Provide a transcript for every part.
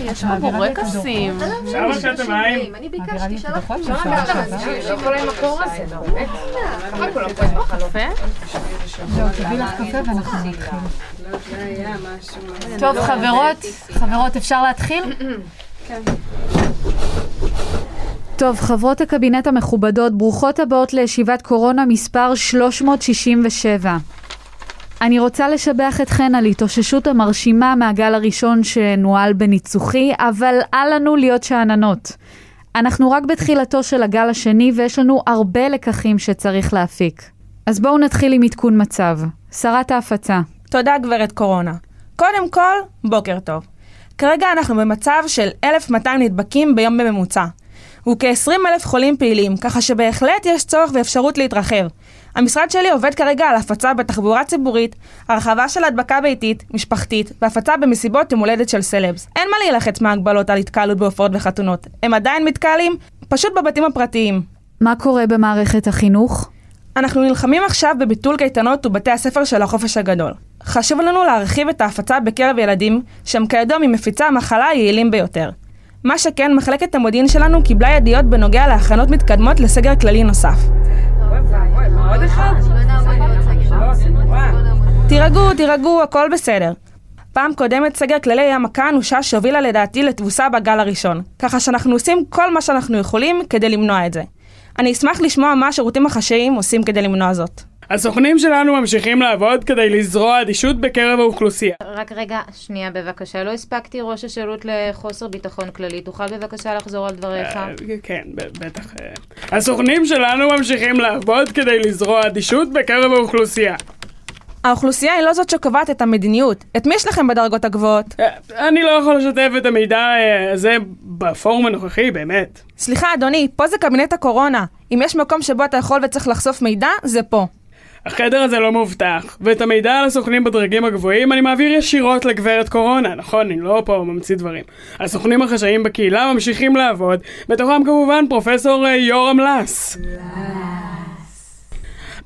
יש פה בורקסים. אפשר לשבת מים? אני ביקשתי שלוש כל המקור הזה, באמת. זהו, תביאי לך קפה ואנחנו נתחיל. טוב, חברות, חברות, אפשר להתחיל? טוב, חברות הקבינט המכובדות, ברוכות הבאות לישיבת קורונה מספר 367. אני רוצה לשבח אתכן על התאוששות המרשימה מהגל הראשון שנוהל בניצוחי, אבל אל לנו להיות שאננות. אנחנו רק בתחילתו של הגל השני ויש לנו הרבה לקחים שצריך להפיק. אז בואו נתחיל עם עדכון מצב. שרת ההפצה. תודה גברת קורונה. קודם כל, בוקר טוב. כרגע אנחנו במצב של 1,200 נדבקים ביום בממוצע. וכ-20 אלף חולים פעילים, ככה שבהחלט יש צורך ואפשרות להתרחב. המשרד שלי עובד כרגע על הפצה בתחבורה ציבורית, הרחבה של הדבקה ביתית, משפחתית, והפצה במסיבות יום הולדת של סלבס. אין מה להילחץ מהגבלות על התקהלות בהופעות וחתונות. הם עדיין מתקהלים, פשוט בבתים הפרטיים. מה קורה במערכת החינוך? אנחנו נלחמים עכשיו בביטול קייטנות ובתי הספר של החופש הגדול. חשוב לנו להרחיב את ההפצה בקרב ילדים, שהם כידוע ממפיצי המחלה היעילים ביותר. מה שכן, מחלקת המודיעין שלנו קיבלה ידיעות בנוגע להכנות מתקדמות לסגר כללי נוסף. תירגעו, תירגעו, הכל בסדר. פעם קודמת סגר כללי היה מכה אנושה שהובילה לדעתי לתבוסה בגל הראשון, ככה שאנחנו עושים כל מה שאנחנו יכולים כדי למנוע את זה. אני אשמח לשמוע מה השירותים החשאיים עושים כדי למנוע זאת. הסוכנים שלנו ממשיכים לעבוד כדי לזרוע אדישות בקרב האוכלוסייה. רק רגע, שנייה בבקשה, לא הספקתי ראש השירות לחוסר ביטחון כללי. תוכל בבקשה לחזור על דבריך? אה, כן, בטח. אה. הסוכנים שלנו ממשיכים לעבוד כדי לזרוע אדישות בקרב האוכלוסייה. האוכלוסייה היא לא זאת שקובעת את המדיניות. את מי יש לכם בדרגות הגבוהות? אה, אני לא יכול לשתף את המידע הזה בפורום הנוכחי, באמת. סליחה, אדוני, פה זה קבינט הקורונה. אם יש מקום שבו אתה יכול וצריך לחשוף מידע, זה פה. החדר הזה לא מאובטח, ואת המידע על הסוכנים בדרגים הגבוהים אני מעביר ישירות לגברת קורונה, נכון? אני לא פה ממציא דברים. הסוכנים החשאיים בקהילה ממשיכים לעבוד, בתוכם כמובן פרופסור אה, יורם לס.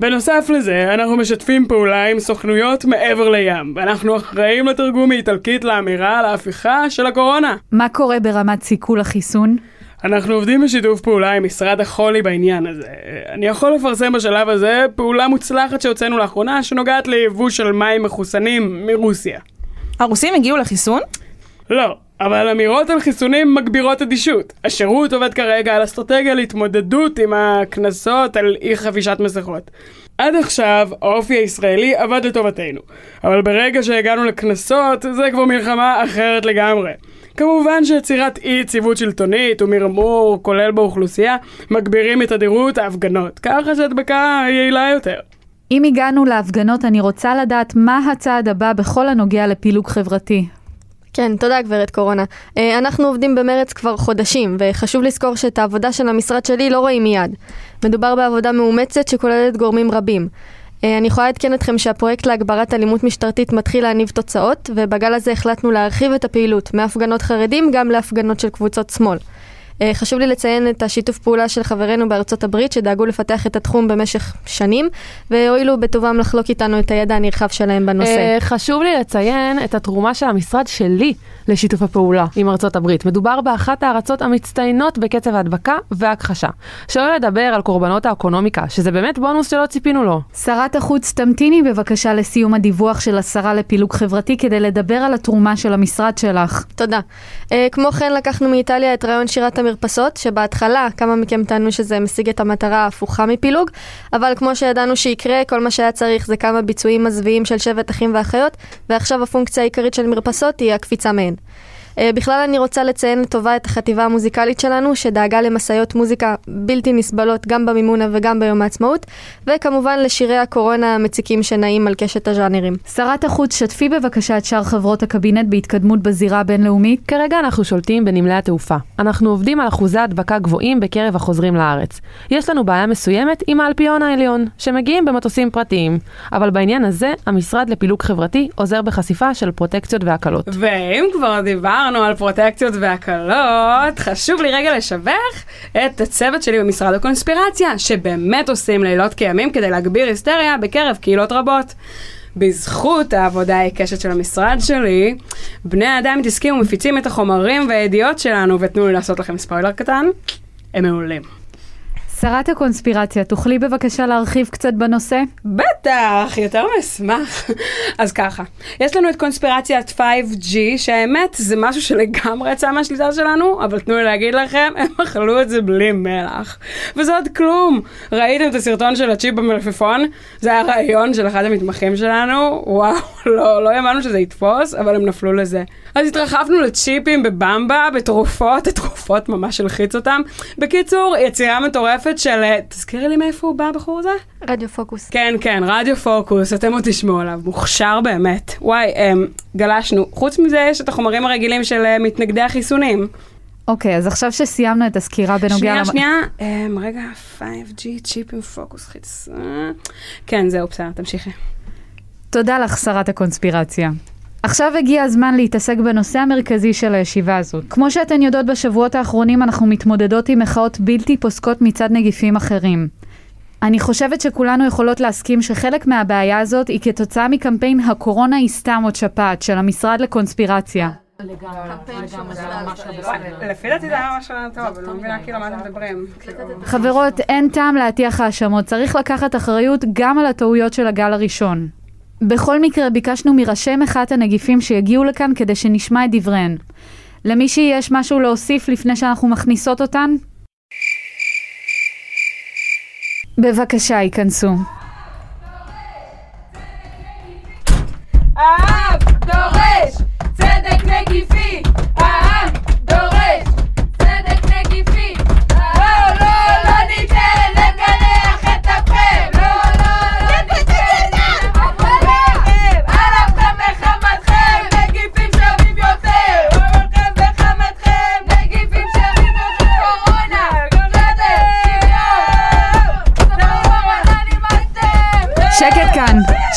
בנוסף לזה, אנחנו משתפים פעולה עם סוכנויות מעבר לים, ואנחנו אחראים לתרגום מאיטלקית לאמירה על ההפיכה של הקורונה. מה קורה ברמת סיכול החיסון? אנחנו עובדים בשיתוף פעולה עם משרד החולי בעניין הזה. אני יכול לפרסם בשלב הזה פעולה מוצלחת שהוצאנו לאחרונה שנוגעת ליבוא של מים מחוסנים מרוסיה. הרוסים הגיעו לחיסון? לא, אבל אמירות על חיסונים מגבירות אדישות. השירות עובד כרגע על אסטרטגיה להתמודדות עם הקנסות על אי חבישת מסכות. עד עכשיו האופי הישראלי עבד לטובתנו, אבל ברגע שהגענו לקנסות זה כבר מלחמה אחרת לגמרי. כמובן שיצירת אי יציבות שלטונית ומרמור, כולל באוכלוסייה, מגבירים את תדירות ההפגנות, ככה שהדבקה יעילה יותר. אם הגענו להפגנות, אני רוצה לדעת מה הצעד הבא בכל הנוגע לפילוג חברתי. כן, תודה גברת קורונה. אה, אנחנו עובדים במרץ כבר חודשים, וחשוב לזכור שאת העבודה של המשרד שלי לא רואים מיד. מדובר בעבודה מאומצת שכוללת גורמים רבים. אה, אני יכולה לעדכן אתכם שהפרויקט להגברת אלימות משטרתית מתחיל להניב תוצאות, ובגל הזה החלטנו להרחיב את הפעילות מהפגנות חרדים גם להפגנות של קבוצות שמאל. אה, חשוב לי לציין את השיתוף פעולה של חברינו בארצות הברית שדאגו לפתח את התחום במשך שנים והואילו בטובם לחלוק איתנו את הידע הנרחב שלהם בנושא. אה, חשוב לי לציין את התרומה של המשרד שלי לשיתוף הפעולה עם ארצות הברית. מדובר באחת הארצות המצטיינות בקצב ההדבקה וההכחשה. שלא לדבר על קורבנות האקונומיקה, שזה באמת בונוס שלא ציפינו לו. שרת החוץ, תמתיני בבקשה לסיום הדיווח של השרה לפילוג חברתי כדי לדבר על התרומה של המשרד שלך. תודה. אה, כמו כן לקחנו מאיטליה את רעיון שירת המרפסות, שבהתחלה כמה מכם טענו שזה משיג את המטרה ההפוכה מפילוג, אבל כמו שידענו שיקרה, כל מה שהיה צריך זה כמה ביצועים מזוויעים של שבט אחים ואחיות, ועכשיו הפונקציה העיקרית של מרפסות היא הקפיצה מהן. Uh, בכלל אני רוצה לציין לטובה את החטיבה המוזיקלית שלנו, שדאגה למשאיות מוזיקה בלתי נסבלות גם במימונה וגם ביום העצמאות, וכמובן לשירי הקורונה המציקים שנעים על קשת הז'אנרים. שרת החוץ, שתפי בבקשה את שאר חברות הקבינט בהתקדמות בזירה הבינלאומית. כרגע אנחנו שולטים בנמלי התעופה. אנחנו עובדים על אחוזי הדבקה גבוהים בקרב החוזרים לארץ. יש לנו בעיה מסוימת עם האלפיון העליון, שמגיעים במטוסים פרטיים. אבל בעניין הזה, המשרד לפילוג חברתי עוזר בחשיפה של פרוטקציות והקלות. ואם כבר דיברנו על פרוטקציות והקלות, חשוב לי רגע לשבח את הצוות שלי במשרד הקונספירציה, שבאמת עושים לילות כימים כדי להגביר היסטריה בקרב קהילות רבות. בזכות העבודה העיקשת של המשרד שלי, בני האדם מתעסקים ומפיצים את החומרים והידיעות שלנו, ותנו לי לעשות לכם ספוילר קטן, הם מעולים. שרת הקונספירציה, תוכלי בבקשה להרחיב קצת בנושא? בטח, יותר מאשמח. אז ככה, יש לנו את קונספירציית 5G, שהאמת זה משהו שלגמרי יצא מהשליטה שלנו, אבל תנו לי להגיד לכם, הם אכלו את זה בלי מלח. וזה עוד כלום. ראיתם את הסרטון של הצ'יפ במלפפון? זה היה רעיון של אחד המתמחים שלנו, וואו, לא, לא האמנו שזה יתפוס, אבל הם נפלו לזה. אז התרחבנו לצ'יפים בבמבה, בתרופות, התרופות ממש הלחיץ אותם. בקיצור, יצירה מטורפת של... תזכירי לי מאיפה הוא בא, הבחור הזה? רדיו פוקוס. כן, כן, רדיו פוקוס, אתם עוד תשמעו עליו, מוכשר באמת. וואי, הם, גלשנו. חוץ מזה, יש את החומרים הרגילים של אה, מתנגדי החיסונים. אוקיי, אז עכשיו שסיימנו את הסקירה בנוגע... שנייה, שנייה, um, רגע, 5G, צ'יפ עם פוקוס חיסון. כן, זהו, בסדר, תמשיכי. תודה לך, שרת הקונספירציה. עכשיו הגיע הזמן להתעסק בנושא המרכזי של הישיבה הזאת. כמו שאתן יודעות, בשבועות האחרונים אנחנו מתמודדות עם מחאות בלתי פוסקות מצד נגיפים אחרים. אני חושבת שכולנו יכולות להסכים שחלק מהבעיה הזאת היא כתוצאה מקמפיין הקורונה היא סתם עוד שפעת של המשרד לקונספירציה. לפי דעתי זה היה ממש רעיון טוב, אבל לא מבינה כאילו מה אתם מדברים. חברות, אין טעם להטיח האשמות, צריך לקחת אחריות גם על הטעויות של הגל הראשון. בכל מקרה, ביקשנו מראשי מחאת הנגיפים שיגיעו לכאן כדי שנשמע את דבריהן. למישהי יש משהו להוסיף לפני שאנחנו מכניסות אותן? בבקשה, ייכנסו. העם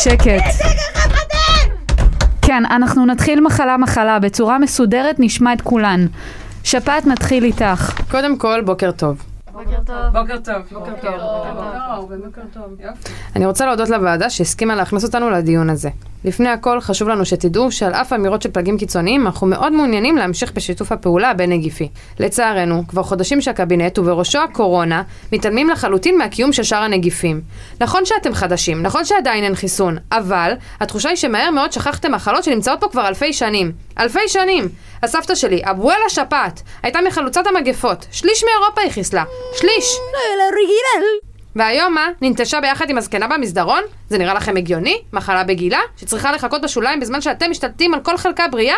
שקט. כן, אנחנו נתחיל מחלה-מחלה, בצורה מסודרת נשמע את כולן. שפעת נתחיל איתך. קודם כל, בוקר טוב. בוקר טוב. בוקר טוב. בוקר טוב. בוקר טוב. יופי. אני רוצה להודות לוועדה שהסכימה להכניס אותנו לדיון הזה. לפני הכל, חשוב לנו שתדעו שעל אף אמירות של פלגים קיצוניים, אנחנו מאוד מעוניינים להמשיך בשיתוף הפעולה הבין-נגיפי. לצערנו, כבר חודשים שהקבינט, ובראשו הקורונה, מתעלמים לחלוטין מהקיום של שאר הנגיפים. נכון שאתם חדשים, נכון שעדיין אין חיסון, אבל התחושה היא שמהר מאוד שכחתם מחלות שנמצאות פה כבר אלפי שנים. אלפי שנים! הסבתא שלי, אבואלה שפעת, הייתה מחלוצת המגפות. שליש מאירופה היא חיסלה. שליש! והיום מה? ננטשה ביחד עם הזקנה במסדרון? זה נראה לכם הגיוני? מחלה בגילה? שצריכה לחכות בשוליים בזמן שאתם משתלטים על כל חלקה בריאה?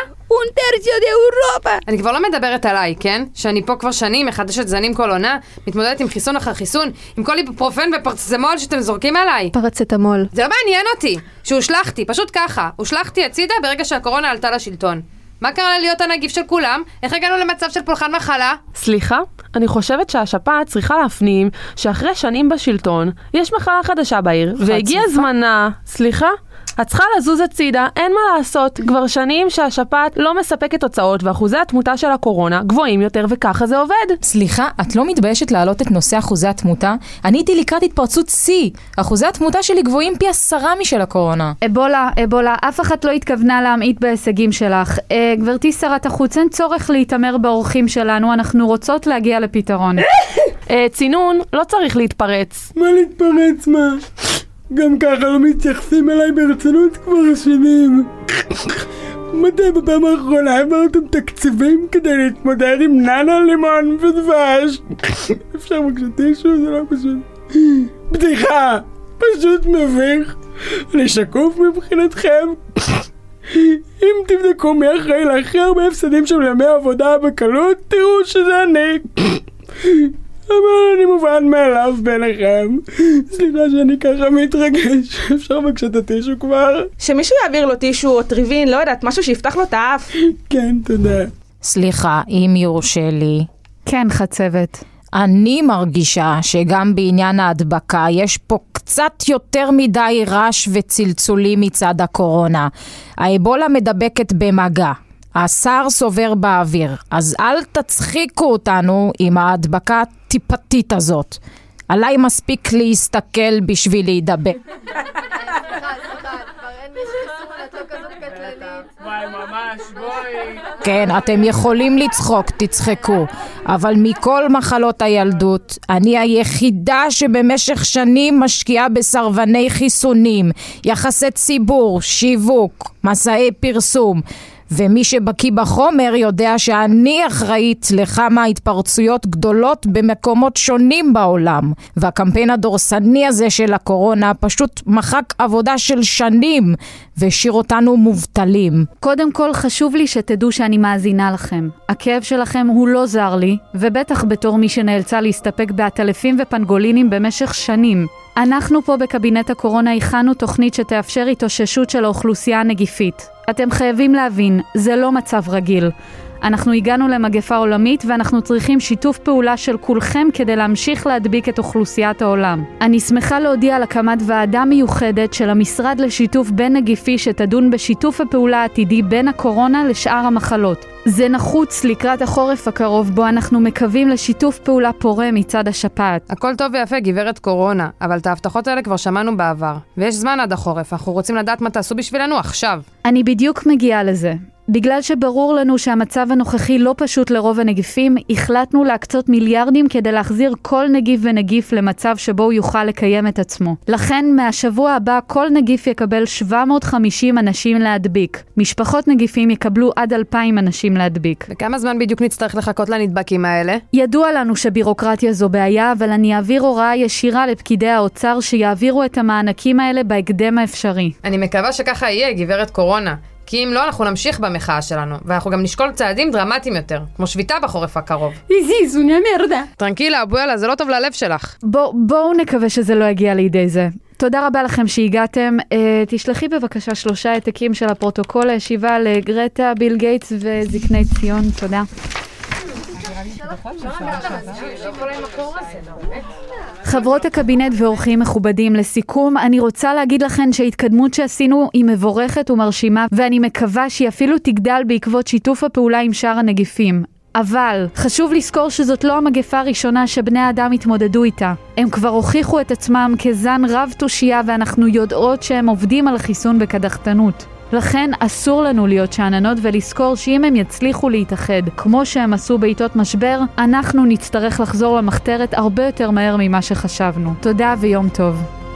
אני כבר לא מדברת עליי, כן? שאני פה כבר שנים, מחדשת זנים כל עונה, מתמודדת עם חיסון אחר חיסון, עם כל איבופרופן ופרצמול שאתם זורקים עליי. פרצטמול. זה לא מעניין אותי, שהושלכתי, פשוט ככה. הושלכתי הצידה ברגע שהקורונה עלתה לשלטון. מה קרה להיות הנגיף של כולם? איך הגענו למצב של פולחן מחלה? סליחה? אני חושבת שהשפעת צריכה להפנים שאחרי שנים בשלטון, יש מחלה חדשה בעיר, והגיע זמנה... סליחה? את צריכה לזוז הצידה, אין מה לעשות. כבר שנים שהשפעת לא מספקת תוצאות ואחוזי התמותה של הקורונה גבוהים יותר וככה זה עובד. סליחה, את לא מתביישת להעלות את נושא אחוזי התמותה? אני הייתי לקראת התפרצות שיא. אחוזי התמותה שלי גבוהים פי עשרה משל הקורונה. אבולה, אבולה, אף אחת לא התכוונה להמעיט בהישגים שלך. אה, גברתי שרת החוץ, אין צורך להתעמר באורחים שלנו, אנחנו רוצות להגיע לפתרון. אה, צינון, לא צריך להתפרץ. מה להתפרץ מה? גם ככה לא מתייחסים אליי ברצינות כבר שנים. מתי בפעם האחרונה העברתם תקציבים כדי להתמודד עם ננה, לימון ודבש? אפשר בבקשה טישו? זה לא פשוט. בדיחה! פשוט מביך. אני שקוף מבחינתכם? אם תבדקו מי אחראי להכי הרבה הפסדים של ימי עבודה בקלות, תראו שזה אני. אבל אני מובן מאליו ביניכם. סליחה שאני ככה מתרגש. אפשר בבקשה את הטישו כבר? שמישהו יעביר לו טישו או טריווין, לא יודעת, משהו שיפתח לו את האף. כן, תודה. סליחה, אם יורשה לי. כן, חצבת. אני מרגישה שגם בעניין ההדבקה יש פה קצת יותר מדי רעש וצלצולים מצד הקורונה. האבולה מדבקת במגע. הסער סובר באוויר, אז אל תצחיקו אותנו עם ההדבקה הטיפתית הזאת. עליי מספיק להסתכל בשביל להידבק. כן, אתם יכולים לצחוק, תצחקו. אבל מכל מחלות הילדות, אני היחידה שבמשך שנים משקיעה בסרבני חיסונים, יחסי ציבור, שיווק, מסעי פרסום. ומי שבקיא בחומר יודע שאני אחראית לכמה התפרצויות גדולות במקומות שונים בעולם. והקמפיין הדורסני הזה של הקורונה פשוט מחק עבודה של שנים והשאיר אותנו מובטלים. קודם כל חשוב לי שתדעו שאני מאזינה לכם. הכאב שלכם הוא לא זר לי, ובטח בתור מי שנאלצה להסתפק בעטלפים ופנגולינים במשך שנים. אנחנו פה בקבינט הקורונה הכנו תוכנית שתאפשר התאוששות של האוכלוסייה הנגיפית. אתם חייבים להבין, זה לא מצב רגיל. אנחנו הגענו למגפה עולמית ואנחנו צריכים שיתוף פעולה של כולכם כדי להמשיך להדביק את אוכלוסיית העולם. אני שמחה להודיע על הקמת ועדה מיוחדת של המשרד לשיתוף בין נגיפי שתדון בשיתוף הפעולה העתידי בין הקורונה לשאר המחלות. זה נחוץ לקראת החורף הקרוב בו אנחנו מקווים לשיתוף פעולה פורה מצד השפעת. הכל טוב ויפה, גברת קורונה, אבל את ההבטחות האלה כבר שמענו בעבר. ויש זמן עד החורף, אנחנו רוצים לדעת מה תעשו בשבילנו עכשיו. אני בדיוק מגיעה לזה. בגלל שברור לנו שהמצב הנוכחי לא פשוט לרוב הנגיפים, החלטנו להקצות מיליארדים כדי להחזיר כל נגיף ונגיף למצב שבו הוא יוכל לקיים את עצמו. לכן, מהשבוע הבא כל נגיף יקבל 750 אנשים להדביק. משפחות נגיפים יקבלו עד 2,000 אנשים להדביק. וכמה זמן בדיוק נצטרך לחכות לנדבקים האלה? ידוע לנו שבירוקרטיה זו בעיה, אבל אני אעביר הוראה ישירה לפקידי האוצר שיעבירו את המענקים האלה בהקדם האפשרי. אני מקווה שככה יהיה, גברת קורונה. כי אם לא, אנחנו נמשיך במחאה שלנו, ואנחנו גם נשקול צעדים דרמטיים יותר, כמו שביתה בחורף הקרוב. איזי, זוניה מרדה. tranquila, abuela, זה לא טוב ללב שלך. בוא, בואו נקווה שזה לא יגיע לידי זה. תודה רבה לכם שהגעתם. אה, תשלחי בבקשה שלושה העתקים של הפרוטוקול הישיבה לגרטה, ביל גייטס וזקני ציון. תודה. חברות הקבינט ואורחים מכובדים, לסיכום, אני רוצה להגיד לכם שההתקדמות שעשינו היא מבורכת ומרשימה, ואני מקווה שהיא אפילו תגדל בעקבות שיתוף הפעולה עם שאר הנגיפים. אבל חשוב לזכור שזאת לא המגפה הראשונה שבני האדם התמודדו איתה. הם כבר הוכיחו את עצמם כזן רב תושייה ואנחנו יודעות שהם עובדים על חיסון בקדחתנות. לכן אסור לנו להיות שאננות ולזכור שאם הם יצליחו להתאחד כמו שהם עשו בעיתות משבר, אנחנו נצטרך לחזור למחתרת הרבה יותר מהר ממה שחשבנו. תודה ויום טוב.